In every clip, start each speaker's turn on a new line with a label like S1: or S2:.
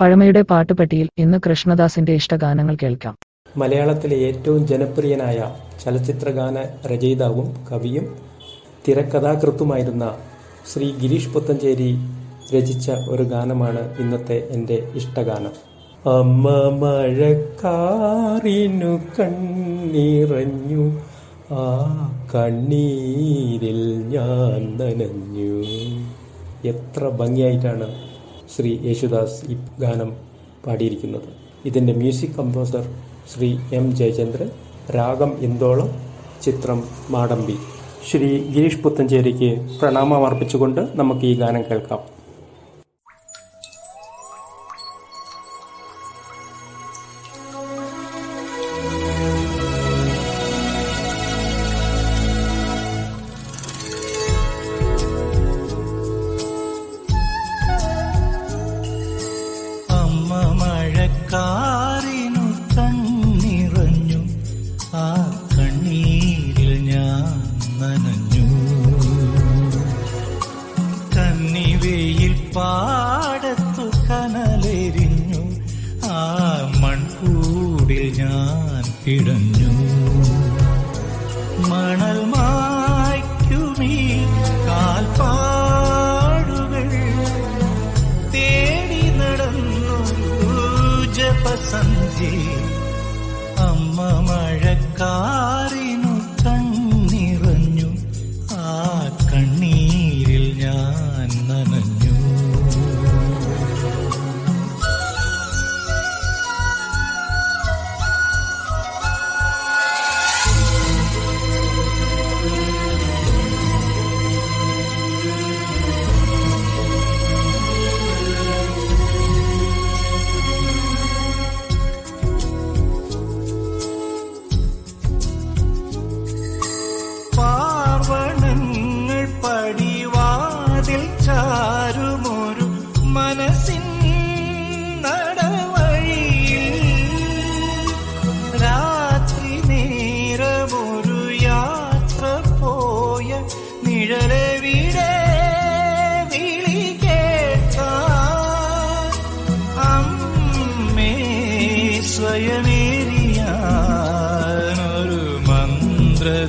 S1: പഴമയുടെ പാട്ടുപെട്ടിയിൽ ഇന്ന് കൃഷ്ണദാസിന്റെ ഇഷ്ടഗാനങ്ങൾ കേൾക്കാം.
S2: മലയാളത്തിലെ ഏറ്റവും ജനപ്രിയനായ ചലച്ചിത്രഗാന രചയിതാവും കവിയും തിരക്കഥാകൃത്തുമായിരുന്ന ശ്രീ ഗിരീഷ് പുത്തഞ്ചേരി രചിച്ച ഒരു ഗാനമാണ് ഇന്നത്തെ എന്റെ ഇഷ്ടഗാനം. അമ്മ മഴക്കാറിനു കണ്ണിറഞ്ഞു ആ കണ്ണീരിൽ ഞാൻ നനഞ്ഞു. എത്ര ഭംഗിയായിട്ടാണ് ശ്രീ യേശുദാസ് ഈ ഗാനം പാടിയിരിക്കുന്നത്. ഇതിന്റെ music composer Shri M Jayachandran രാഗം ഇന്തോളം ചിത്രം മാടമ്പി. ശ്രീ ഗിരീഷ് പുത്തഞ്ചേരിക്ക് പ്രണാമം അർപ്പിച്ചുകൊണ്ട് നമുക്ക് ഈ ഗാനം കേൾക്കാം.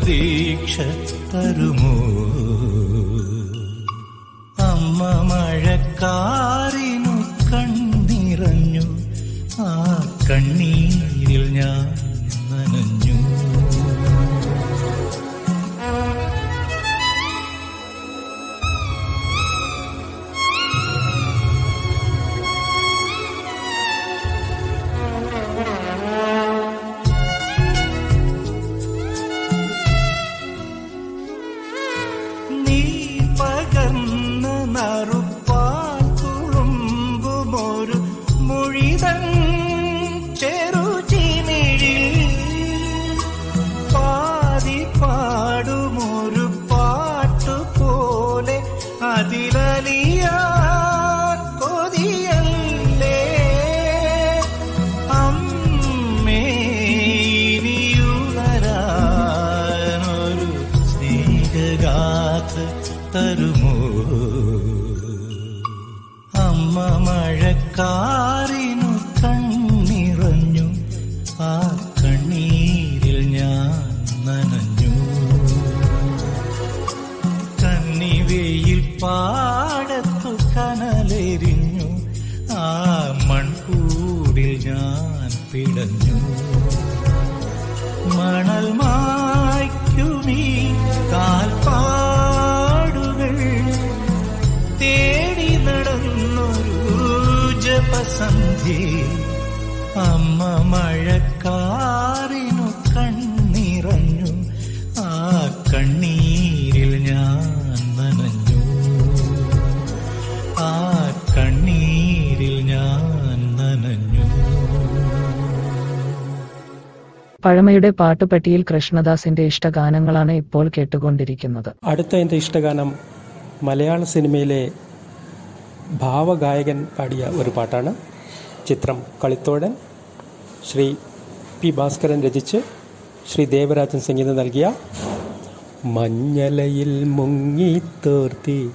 S3: മന്ത്രദീക്ഷ തരുമോ? അമ്മ മഴക്കാറിനു அதில അമ്മ മഴക്കാറിനു കണ്ണിറഞ്ഞു. ആ കണ്ണീരിൽ ഞാൻ നനഞ്ഞു. ആ കണ്ണീരിൽ ഞാൻ നനഞ്ഞു.
S1: പഴമയുടെ പാട്ടുപെട്ടിയിൽ കൃഷ്ണദാസിന്റെ ഇഷ്ടഗാനങ്ങളാണ് ഇപ്പോൾ കേട്ടുകൊണ്ടിരിക്കുന്നത്.
S2: അടുത്ത എന്റെ ഇഷ്ടഗാനം മലയാള സിനിമയിലെ ഭാവഗായകൻ പാടിയ ഒരു പാട്ടാണ്. ചിത്രം കളിത്തോഴൻ. ശ്രീ പി ഭാസ്കരൻ രചിച്ച് ശ്രീ ദേവരാജൻ സംഗീതം നൽകിയ മഞ്ഞലയിൽ മുങ്ങിത്തോർത്തി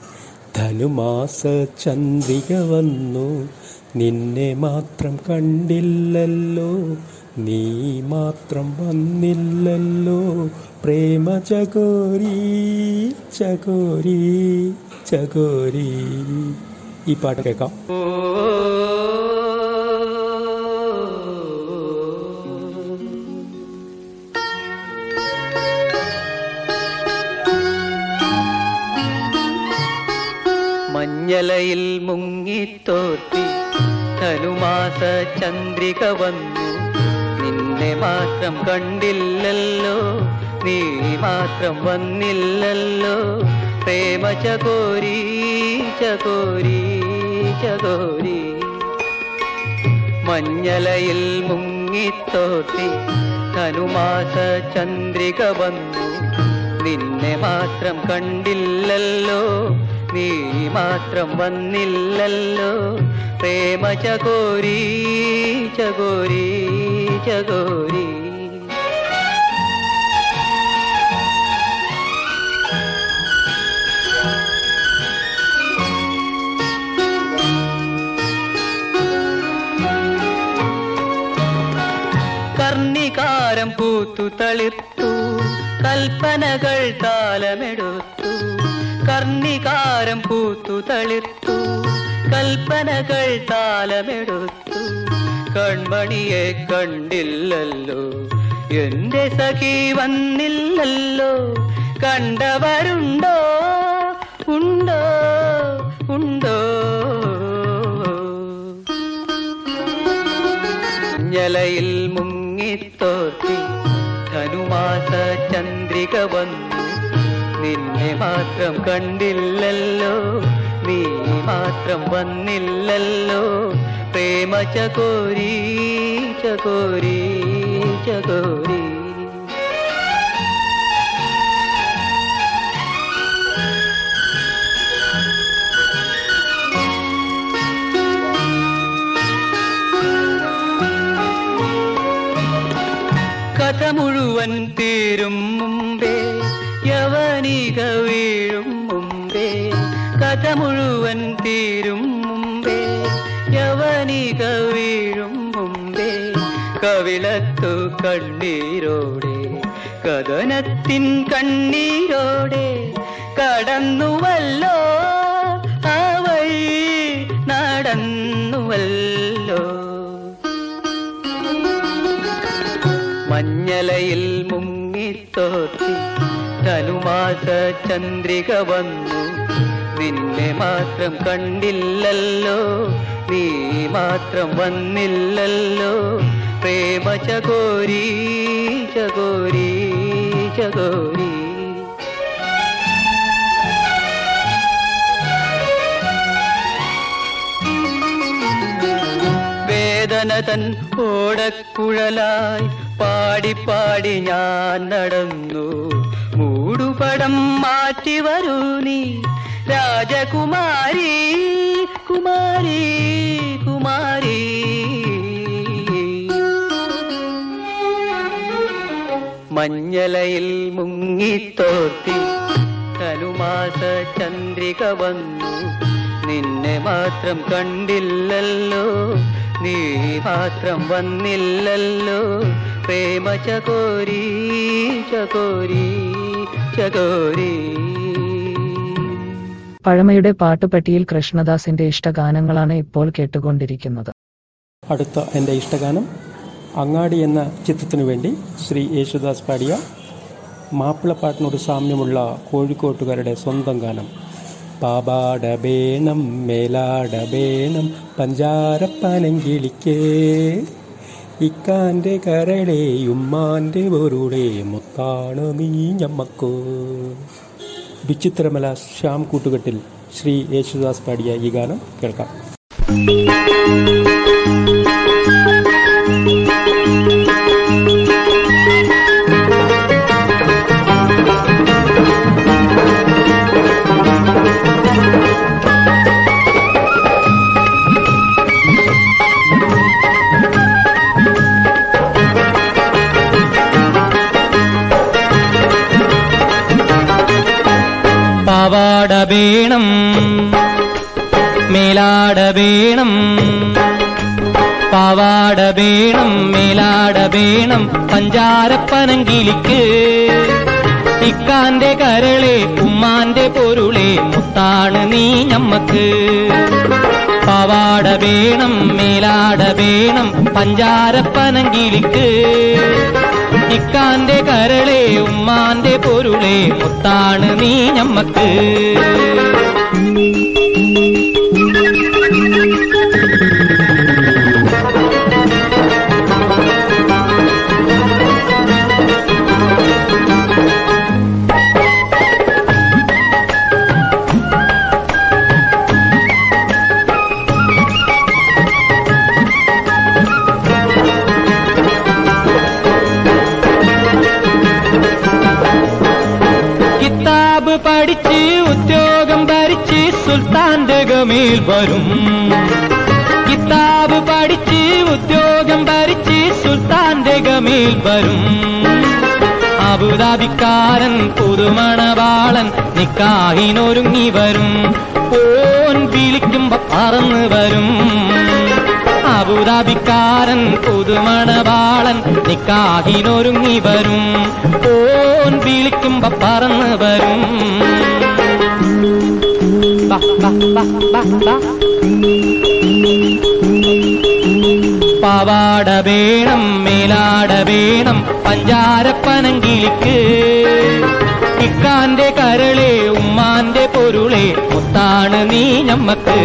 S2: ധനുമാസ ചന്ദ്രിക വന്നു. നിന്നെ മാത്രം കണ്ടില്ലല്ലോ നീ മാത്രം വന്നില്ലല്ലോ. പ്രേമ ചകോരി ചകോരി ചകോരി. ഈ പാട്ട് കേൾക്കാം.
S4: മഞ്ഞലയിൽ മുങ്ങിത്തോത്തി ധനുമാസ ചന്ദ്രിക വന്നു. നിന്നെ മാത്രം കണ്ടില്ലല്ലോ നീ മാത്രം വന്നില്ലല്ലോ. പ്രേമ ചകോരി ചകോരി ചകോരി. മഞ്ഞലയിൽ മുങ്ങിത്തോത്തി ധനുമാസ ചന്ദ്രിക വന്നു. നിന്നെ മാത്രം കണ്ടില്ലല്ലോ നീ മാത്രം വന്നില്ലല്ലോ. പ്രേമ ചകോരി ചകോരി ചകോരി. കർണികാരം പൂത്തു തളിർത്തു കൽപ്പനകൾ താലമെടുത്തു. കർണികാരം പൂത്തു തളിർത്തു. കൽപ്പനകൾ താലമെടുത്തു. കൺമണിയെ കണ്ടില്ലല്ലോ. എന്റെ സഖി വന്നില്ലല്ലോ. കണ്ടവരുണ്ടോ? ഉണ്ടോ? ഉണ്ടോ? ഞലയിൽ മുങ്ങിത്തോർത്തി ധനുമാസ ചന്ദ്രിക വന്നു. നിന്നെ മാത്രം കണ്ടില്ലല്ലോ. നീ മാത്രം വന്നില്ലല്ലോ. പ്രേമ ചകോരി ചകോരി ചകോരി. കഥ മുഴുവൻ തീരും കവിളത്തു കണ്ണീരോടെ കഥനത്തിൻ കണ്ണീരോടെ കടന്നുവല്ലോ. അവൈ നടന്നുവല്ലോ. മഞ്ഞലയിൽ മുങ്ങിത്തോത്തി ധനുമാസ ചന്ദ്രിക വന്നു. നിന്നെ മാത്രം കണ്ടില്ലല്ലോ നീ മാത്രം വന്നില്ലല്ലോ. പ്രേമ ചകോരി ചകോരി ചകോരി. വേദന തൻ ഓടക്കുഴലായി പാടി പാടി ഞാൻ നടന്നു. മൂടുപടം മാറ്റി വരൂ നീ രാജകുമാരി കുമാരി കുമാരി. മഞ്ഞലയിൽ മുങ്ങിത്തോത്തി ധനുമാസ ചന്ദ്രിക വന്നു. നിന്നെ മാത്രം കണ്ടില്ലല്ലോ നീ മാത്രം വന്നില്ലല്ലോ. പ്രേമ ചകോരി ചകോരി ചകോരി.
S1: പഴമയുടെ പാട്ടുപെട്ടിയിൽ കൃഷ്ണദാസിന്റെ ഇഷ്ടഗാനങ്ങളാണ് ഇപ്പോൾ കേട്ടുകൊണ്ടിരിക്കുന്നത്.
S2: അടുത്ത എന്റെ ഇഷ്ടഗാനം അങ്ങാടി എന്ന ചിത്രത്തിനു വേണ്ടി ശ്രീ യേശുദാസ് പാടിയ മാപ്പിളപ്പാട്ടിനോട് സാമ്യമുള്ള കോഴിക്കോട്ടുകാരുടെ സ്വന്തം ഗാനം. പാപാടബേണം മേലാടബേണം പഞ്ചാരപ്പനങ്കിളിക്കേ. ഇക്കാന്റെ കരളെ ഉമ്മാന്റെ പൊരുളെ മുത്താണ് നീ വിചിത്രമല ശ്യാം കൂട്ടുകെട്ടിൽ ശ്രീ യേശുദാസ് പാടിയ ഈ ഗാനം കേൾക്കാം.
S4: വേണം
S5: പഞ്ചാരപ്പനങ്കിലിക്ക് ഇക്കാന്റെ കരളെ ഉമ്മാന്റെ പൊരുളെ മുത്താണ് നീ ഞമ്മക്ക്. പാവാട വേണം മേലാട വേണം പഞ്ചാരപ്പനങ്കിലിക്ക് ഇക്കാന്റെ കരളെ ഉമ്മാന്റെ പൊരുളെ മുത്താണ് നീ ഞമ്മക്ക്. വരും. കിതാബ് പഠിച്ച് ഉദ്യോഗം ഭരിച്ച് സുൽത്താന്റെ ഗമേൽ വരും. അബുദാബിക്കാരൻ പുതുമണവാളൻ നിക്കാഹിനൊരുങ്ങി വരും. ഓൻ വിളിക്കുമ്പോ പറന്ന് വരും. അബുദാബിക്കാരൻ പുതുമണവാളൻ നിക്കാഹിനൊരുങ്ങി വരും. ഓൻ വിളിക്കുമ്പോ പറന്ന് വരും. പാവാട വേണം മേലാട വേണം പഞ്ചാരപ്പനങ്കിലിക്ക് ഇക്കാന്റെ കരളെ ഉമ്മാന്റെ പൊരുളെ മുത്താണ് നീ ഞമ്മക്ക്.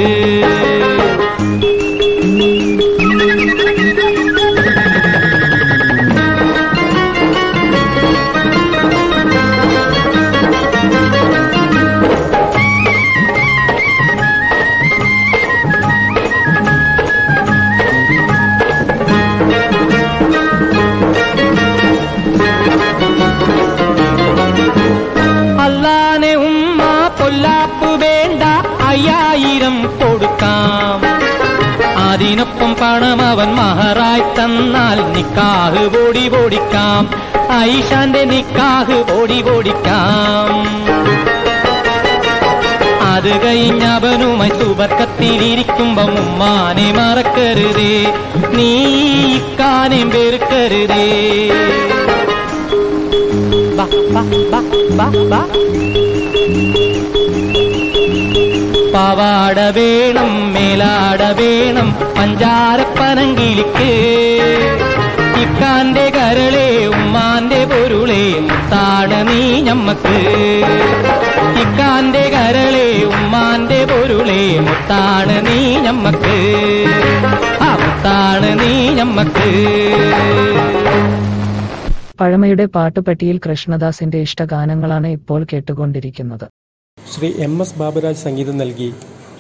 S5: പണം അവൻ മഹറായി തന്നാൽ നിക്കാഹ് ഓടി ഓടിക്കാം ഐഷാന്റെ നിക്കാഹ് ഓടി ഓടിക്കാം അത് കഴിഞ്ഞവനുമായി സുബർക്കത്തിലിരിക്കുമ്പം ഉമ്മാനെ മറക്കരുതേ. നീ ഇക്കാനെ വെറുക്കരുതേ. ബാ, ബാ, ബാ, ബാ, ബാ. പാവാട വേണം മേലാട വേണം പഞ്ചാരപ്പനങ്കിലിക്ക്. ഇക്കാന്റെ കരളെ ഉമ്മാന്റെ പൊരുളെ മുത്താണ് നീ ഞമ്മക്ക്. ഇക്കാന്റെ കരളെ ഉമ്മാന്റെ പൊരുളെ മുത്താണ് നീ ഞമ്മക്ക്. ആ മുത്താണ് നീ ഞമ്മക്ക്.
S1: പഴമയുടെ പാട്ടുപെട്ടിയിൽ കൃഷ്ണദാസിന്റെ ഇഷ്ടഗാനങ്ങളാണ് ഇപ്പോൾ കേട്ടുകൊണ്ടിരിക്കുന്നത്.
S2: ശ്രീ എം എസ് ബാബുരാജ് സംഗീതം നൽകി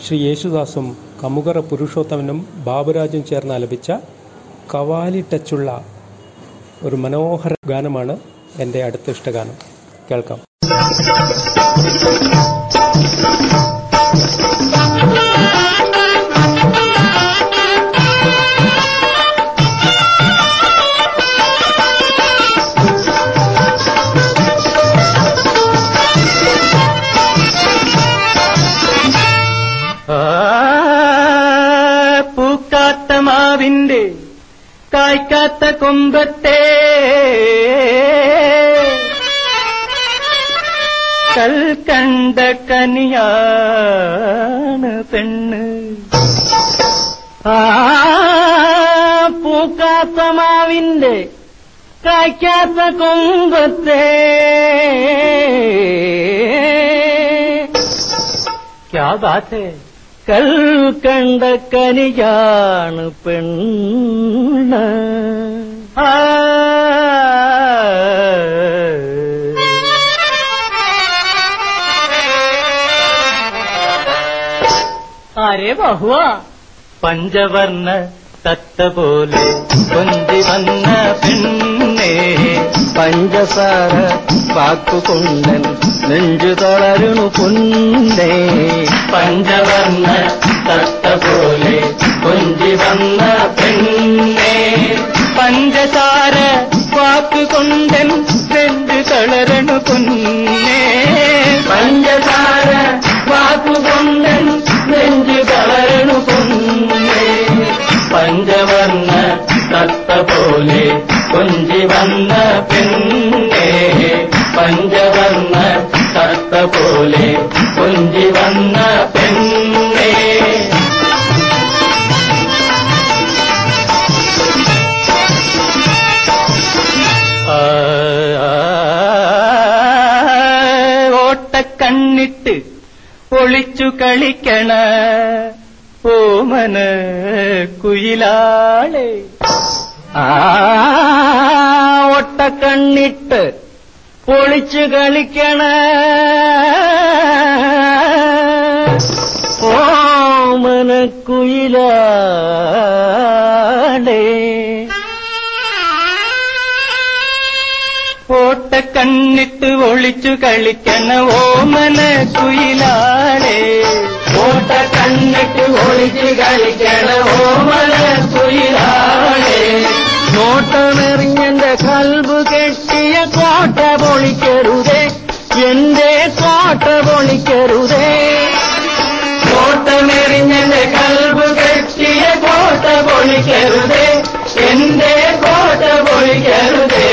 S2: ശ്രീ യേശുദാസും കമുകറ പുരുഷോത്തമനും ബാബുരാജും ചേർന്ന് ആലപിച്ച കവാലി ടച്ചുള്ള ഒരു മനോഹര ഗാനമാണ് എന്റെ അടുത്ത ഇഷ്ടഗാനം. കേൾക്കാം.
S5: പൂക്കാത്ത മാവിന്റെ കായ്ക്കാത്ത കൊമ്പത്തെ കൽക്കണ്ട കനിയാണ് പെണ്ണ് ആ പൂക്കാത്ത മാവിന്റെ കായ്ക്കാത്ത കൊമ്പത്തെ ക്യാ ബാത് ഹേ കൽ കണ്ട കനിയാണ് പെണ്ണ് ആ. അരെ ബഹുവ പഞ്ചവർണ തത്ത പോലെ കൊഞ്ചി വന്ന പെണ്ണേ പഞ്ചസാര വാക്കുകൊണ്ടൻ നെഞ്ചു തളരുണു പൊന്നേ പഞ്ചവർണ തത്ത പോലെ കൊഞ്ചി വന്ന പെണ്ണേ പഞ്ചസാര വാക്കുകൊണ്ടൻ നെഞ്ചു തളരണു പൊന്നേ പഞ്ചസാര വാക്കുകൊണ്ടൻ നെഞ്ചു തളരണു പൊന്നേ പഞ്ച
S6: പഞ്ചവർണ തത്ത പോലെ കൊഞ്ചി വന്ന പെണ്ണേ പഞ്ചവർണ തത്ത പോലെ കൊഞ്ചി വന്ന പെണ്ണേ. ഓട്ടക്കണ്ണിട്ട് ഒളിച്ചു കളിക്കണ ഓമന കുയിലാളെ. ആ ഒട്ടക്കണ്ണിട്ട് ഒളിച്ചു കളിക്കണ. ഓമന കുയിലാളെ ഓട്ടക്കണ്ണിട്ട് ഒളിച്ചു കളിക്കണ ഓമന കുയിലാളെ ഓട്ടക്കണ്ണിട്ട് ഒളിച്ചു കളിക്കണ ഓമന കുയിലാളെ നോട്ടമെറിഞ്ഞ കൽബ് കെട്ടിയ കോട്ട പൊളിക്കരുതേ എന്റെ കോട്ട പൊളിക്കരുതേ കോട്ടമെറിഞ്ഞെന്റെ കൽബ് കെട്ടിയ കോട്ട പൊളിക്കരുതേ എന്റെ കോട്ട പൊളിക്കരുതേ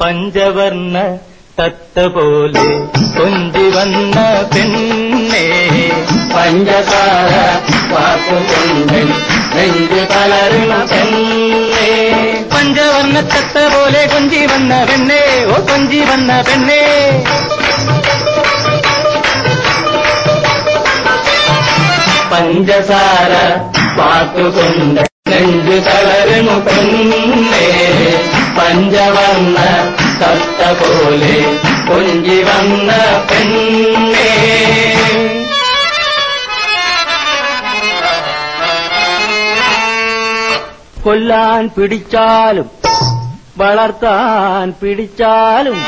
S6: പഞ്ചവർണ തത്ത പോലെ കൊഞ്ചി വന്ന പെണ്ണേ. പഞ്ചസാര വാക്കുകൊണ്ടൻ നെഞ്ചു കലറിണ പെണ്ണേ. പഞ്ചവർണ തത്ത പോലെ കൊഞ്ചി വന്ന പെണ്ണേ ഓ കൊഞ്ചി വന്ന പെണ്ണേ. പഞ്ചസാര വാക്കുകൊണ്ട് നെഞ്ചു തളരുന്നു പെണ്ണേ. പഞ്ചവർണ തത്ത പോലെ കൊഞ്ചി വന്ന പെണ്ണേ. കൊല്ലാൻ പിടിച്ചാലും വളർത്താൻ പിടിച്ചാലും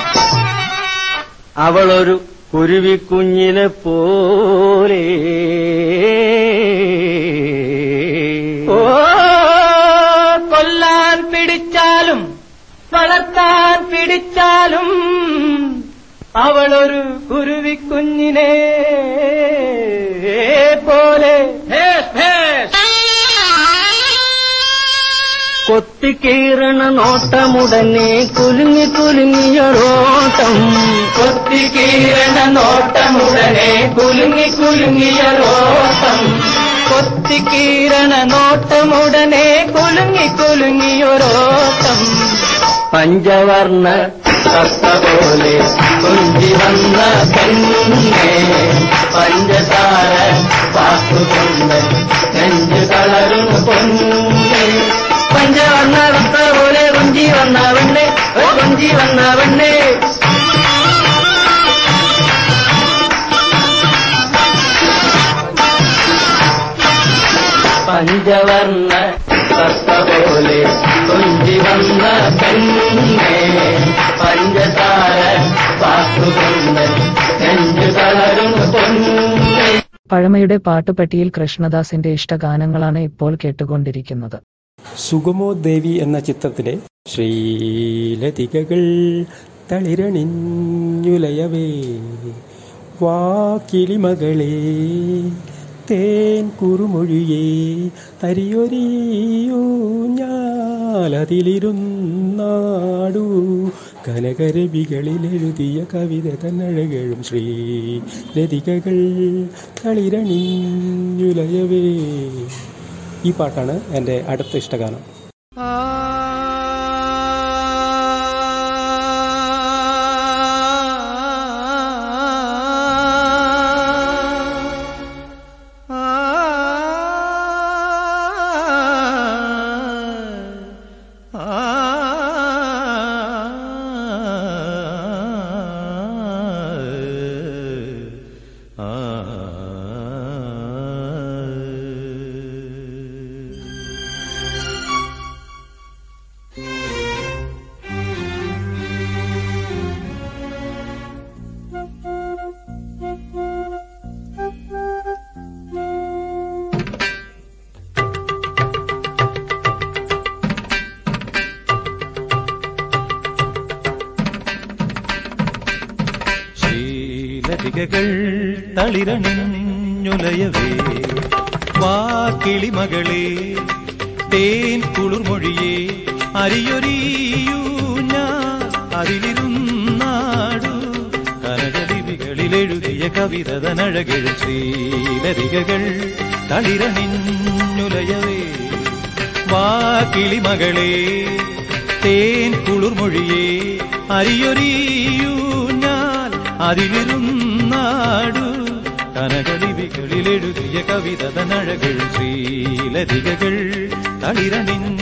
S6: അവളൊരു കുരുവിക്കുഞ്ഞിനെ പോലെ. ഓ കൊല്ലാൻ പിടിച്ചാലും വളർത്താൻ പിടിച്ചാലും അവളൊരു കുരുവിക്കുഞ്ഞിനെ പോലെ. കൊത്തിക്കീറണ നോട്ടമുടനെ കുലുങ്ങി കുലുങ്ങിയൊരോട്ടം കൊത്തിക്കീറണ നോട്ടമുടനെ കുലുങ്ങി കുലുങ്ങിയൊരോട്ടം കൊത്തിക്കീറണ നോട്ടമുടനെ കുലുങ്ങി കുലുങ്ങിയൊരോട്ടം പഞ്ചവർണ തത്ത പോലെ കുഞ്ചി വന്ന പെണ്ണേ പഞ്ചസാര വാക്കുകൊണ്ട് നെഞ്ചു ഓ കുഞ്ചി വന്ന പഞ്ചവർണ തത്ത പോലെ കൊഞ്ചി വന്ന പെണ്ണേ. പഞ്ചസാര പാട്ടുകൊണ്ട് നെഞ്ചു തളരും
S1: പഴമയുടെ പാട്ടുപെട്ടിയിൽ കൃഷ്ണദാസിന്റെ ഇഷ്ടഗാനങ്ങളാണ് ഇപ്പോൾ കേട്ടുകൊണ്ടിരിക്കുന്നത്.
S2: സുഗമോ ദേവി എന്ന ചിത്രത്തിലെ ശ്രീലതികകൾ തളിരണിഞ്ഞുലയവേ. വാക്കിളിമകളെ തേൻ കുറുമൊഴിയേ അരിയൊരിയൂ ഞാലതിലിരുന്നാടു. കനകരവികളിലെഴുതിയ കവിത തന്നഴകഴും ശ്രീ ലതികകൾ തളിരണിഞ്ഞുലയവേ. ഈ പാട്ടാണ് എന്റെ അടുത്ത ഇഷ്ടഗാനം.
S3: ശീലതികകൾ തളിരണിഞ്ഞുലയവേ വാ കിളിമകളെ തേൻ കുളിർമൊഴിയെ. അരിയൊരിയൂ ഞാൻ അതിലിരുന്നാടു കനകലിപികളിൽ എഴുതിയ കവിത തളിരണിഞ്ഞുലയവേ വാ കിളിമകളെ തേൻ കുളിർമൊഴിയെ. അരിയൊരിയൂ ഞാൻ അതിലിരുന്നാടു കനകലിപികളിൽ എഴുതിയ കവിത തനഴകൾ ശ്രീലരികകൾ തളിരണിഞ്ഞുലയവേ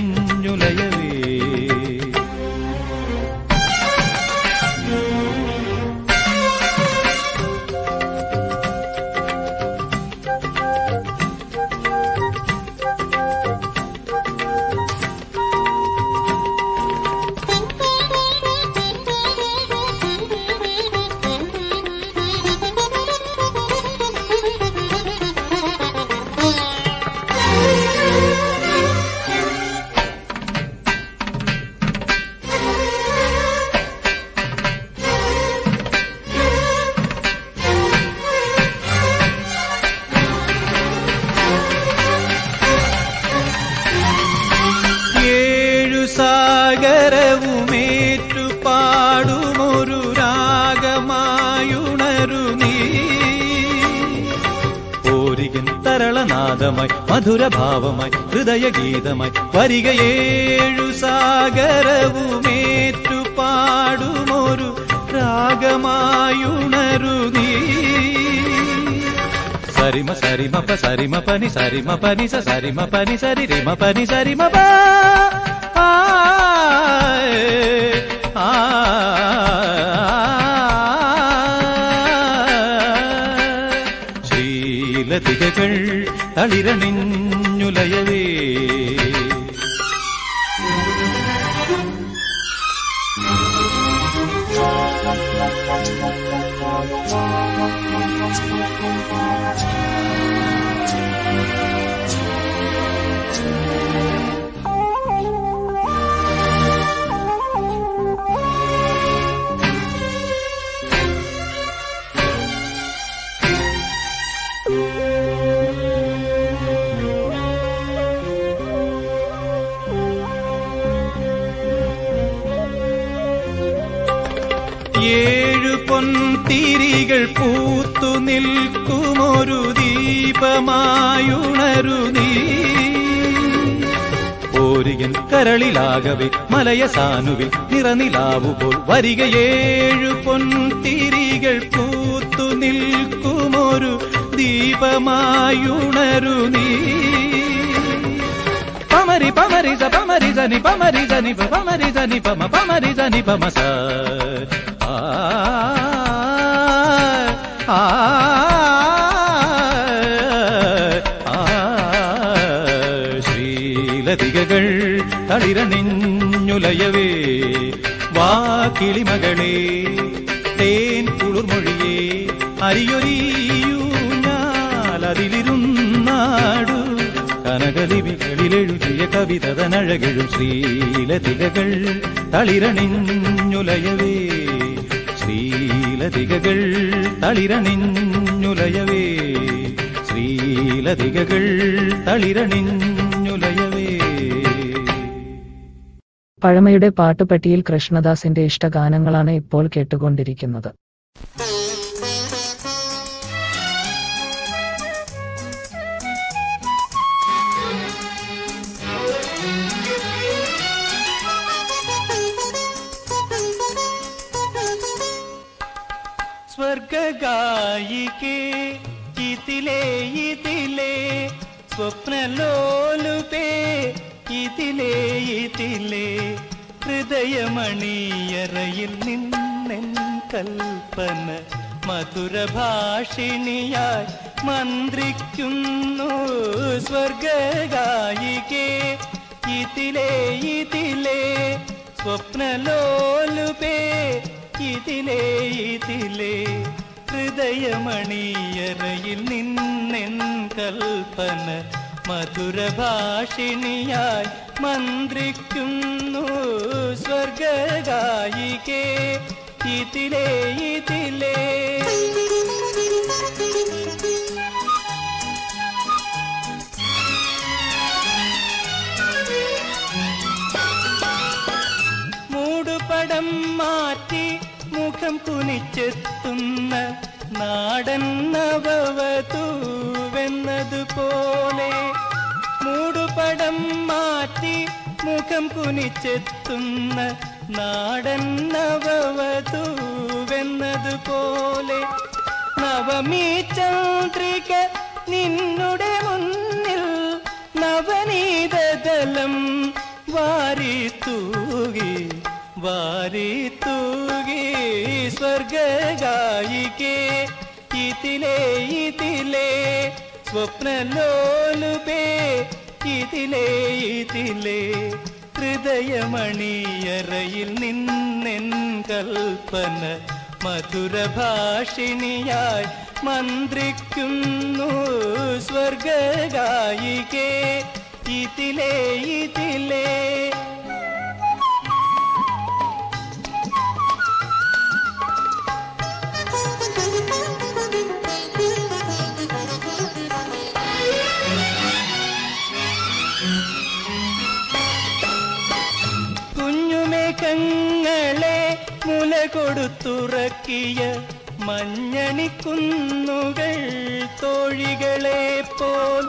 S3: തരളനാദമായി മധുരഭാവമായി ഹൃദയഗീതമായി വരിക ഏഴു സാഗരവുമേറ്റു പാടുമൊരു രാഗമായുണരു നീ సరిమ సరిమ ప సరిమ పని సరిమ పని స సరిమ పని సరి రిమ పని సరిమ ప ఆ, ఆ, ശ്രീലതികകൾ തളിരണിഞ്ഞുലയവേ കരളിലാകവെ മലയ സാനുവിൽ നിറനിലാവുപോൾ വരികയേഴു പൊൻതിരികൾ പൂത്തു നിൽക്കുമൊരു ദീപമായുണരു നീ പമരി പമരി സ പമരി സനി പമരി സനി പമരി സനി പമ പമരി സനി പമ സ ആ ആ തളിരണിഞ്ഞുലയവേ വാ കിളിമകളേ തേൻ കുളിർമൊഴിയേ അരിയൊരിയൂ ഞാലതിലിരുന്നാടു കനകലിപികളിലെഴുതിയ കവിത തനഴകഴും ശ്രീലതികകൾ തളിരണിഞ്ഞുലയവേ. ശ്രീലതികകൾ തളിരണിഞ്ഞുലയവേ. ശ്രീലതികകൾ തളിരണിഞ്ഞുലയവേ
S1: പഴമയുടെ പാട്ടുപെട്ടിയിൽ കൃഷ്ണദാസിന്റെ ഇഷ്ടഗാനങ്ങളാണ് ഇപ്പോൾ കേട്ടുകൊണ്ടിരിക്കുന്നത്.
S3: സ്വർഗായിക്ക് ഇതിലേ ഇതിലേ സ്വപ്നലോലുപേ ഇതിലേ ഇതിലേ. ഹൃദയമണിയറയിൽ നിന്നെൻ കൽപ്പന മധുരഭാഷിണിയായി മന്ത്രിക്കുന്നു സ്വർഗായികേ ഇതിലേ ഇതിലേ സ്വപ്നലോലുപേ. ഇതിലേ ഇതിലേ ഹൃദയമണിയറയിൽ നിന്നെൻ കൽപ്പന മധുരഭാഷിണിയായി മന്ത്രിക്കുന്നു സ്വർഗായികേ ഇതിലേ ഇതിലേ.
S7: മൂടുപടം മാറ്റി മുഖം കുനിച്ചെത്തുന്ന നാടൻ നവവതൂവെന്നതുപോലെ മൂടുപടം മാറ്റി മുഖം കുനിച്ചെത്തുന്ന നാടൻ നവവധൂവെന്നതുപോലെ നവമീ ചന്ദ്രിക നിന്നുടെ മുന്നിൽ നവനീതലം വാരി തൂകി വാരി തൂകി സ്വർഗായികേ ഇതിലേ ഇതിലേ സ്വപ്നലോലുപേ ഇതിലേ ഇതിലേ ഹൃദയമണിയറയിൽ നിന്നെൻ കൽപ്പന മധുരഭാഷിണിയായി മന്ത്രിക്കുന്നു സ്വർഗായികേ ഇതിലേ ഇതിലേ കൊടുത്തുറക്കിയ മഞ്ഞണിക്കുന്നുകൾ തോഴികളെ പോൽ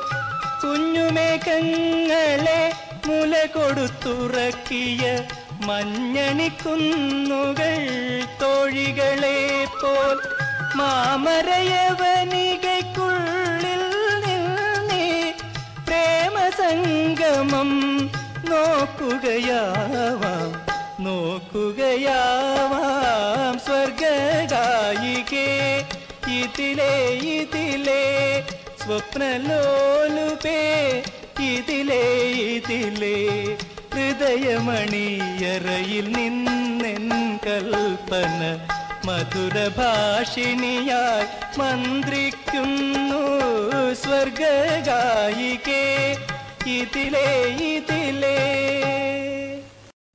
S7: കുഞ്ഞുമേഘങ്ങളെ മുല കൊടുത്തുറക്കിയ മഞ്ഞണിക്കുന്നുകൾ തോഴികളെ പോൽ മാമരയവനികയ്ക്കുള്ളിൽ നിന്നേ പ്രേമസംഗമം നോക്കുകയാവാം. നോക്കുകയാവാം സ്വർഗായികേ ഇതിലേ ഇതിലേ സ്വപ്നലോലുപേ. ഇതിലേ ഇതിലേ ഹൃദയമണിയറയിൽ നിന്നെൻ കൽപ്പന മധുരഭാഷിണിയായി മന്ത്രിക്കുന്നു സ്വർഗായികേ ഇതിലേ ഇതിലേ.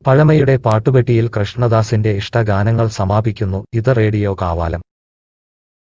S8: പഴമയുടെ പാട്ടുപെട്ടിയിൽ കൃഷ്ണദാസിന്റെ ഇഷ്ടഗാനങ്ങൾ സമാപിക്കുന്നു. ഇത് റേഡിയോ കാവാലം.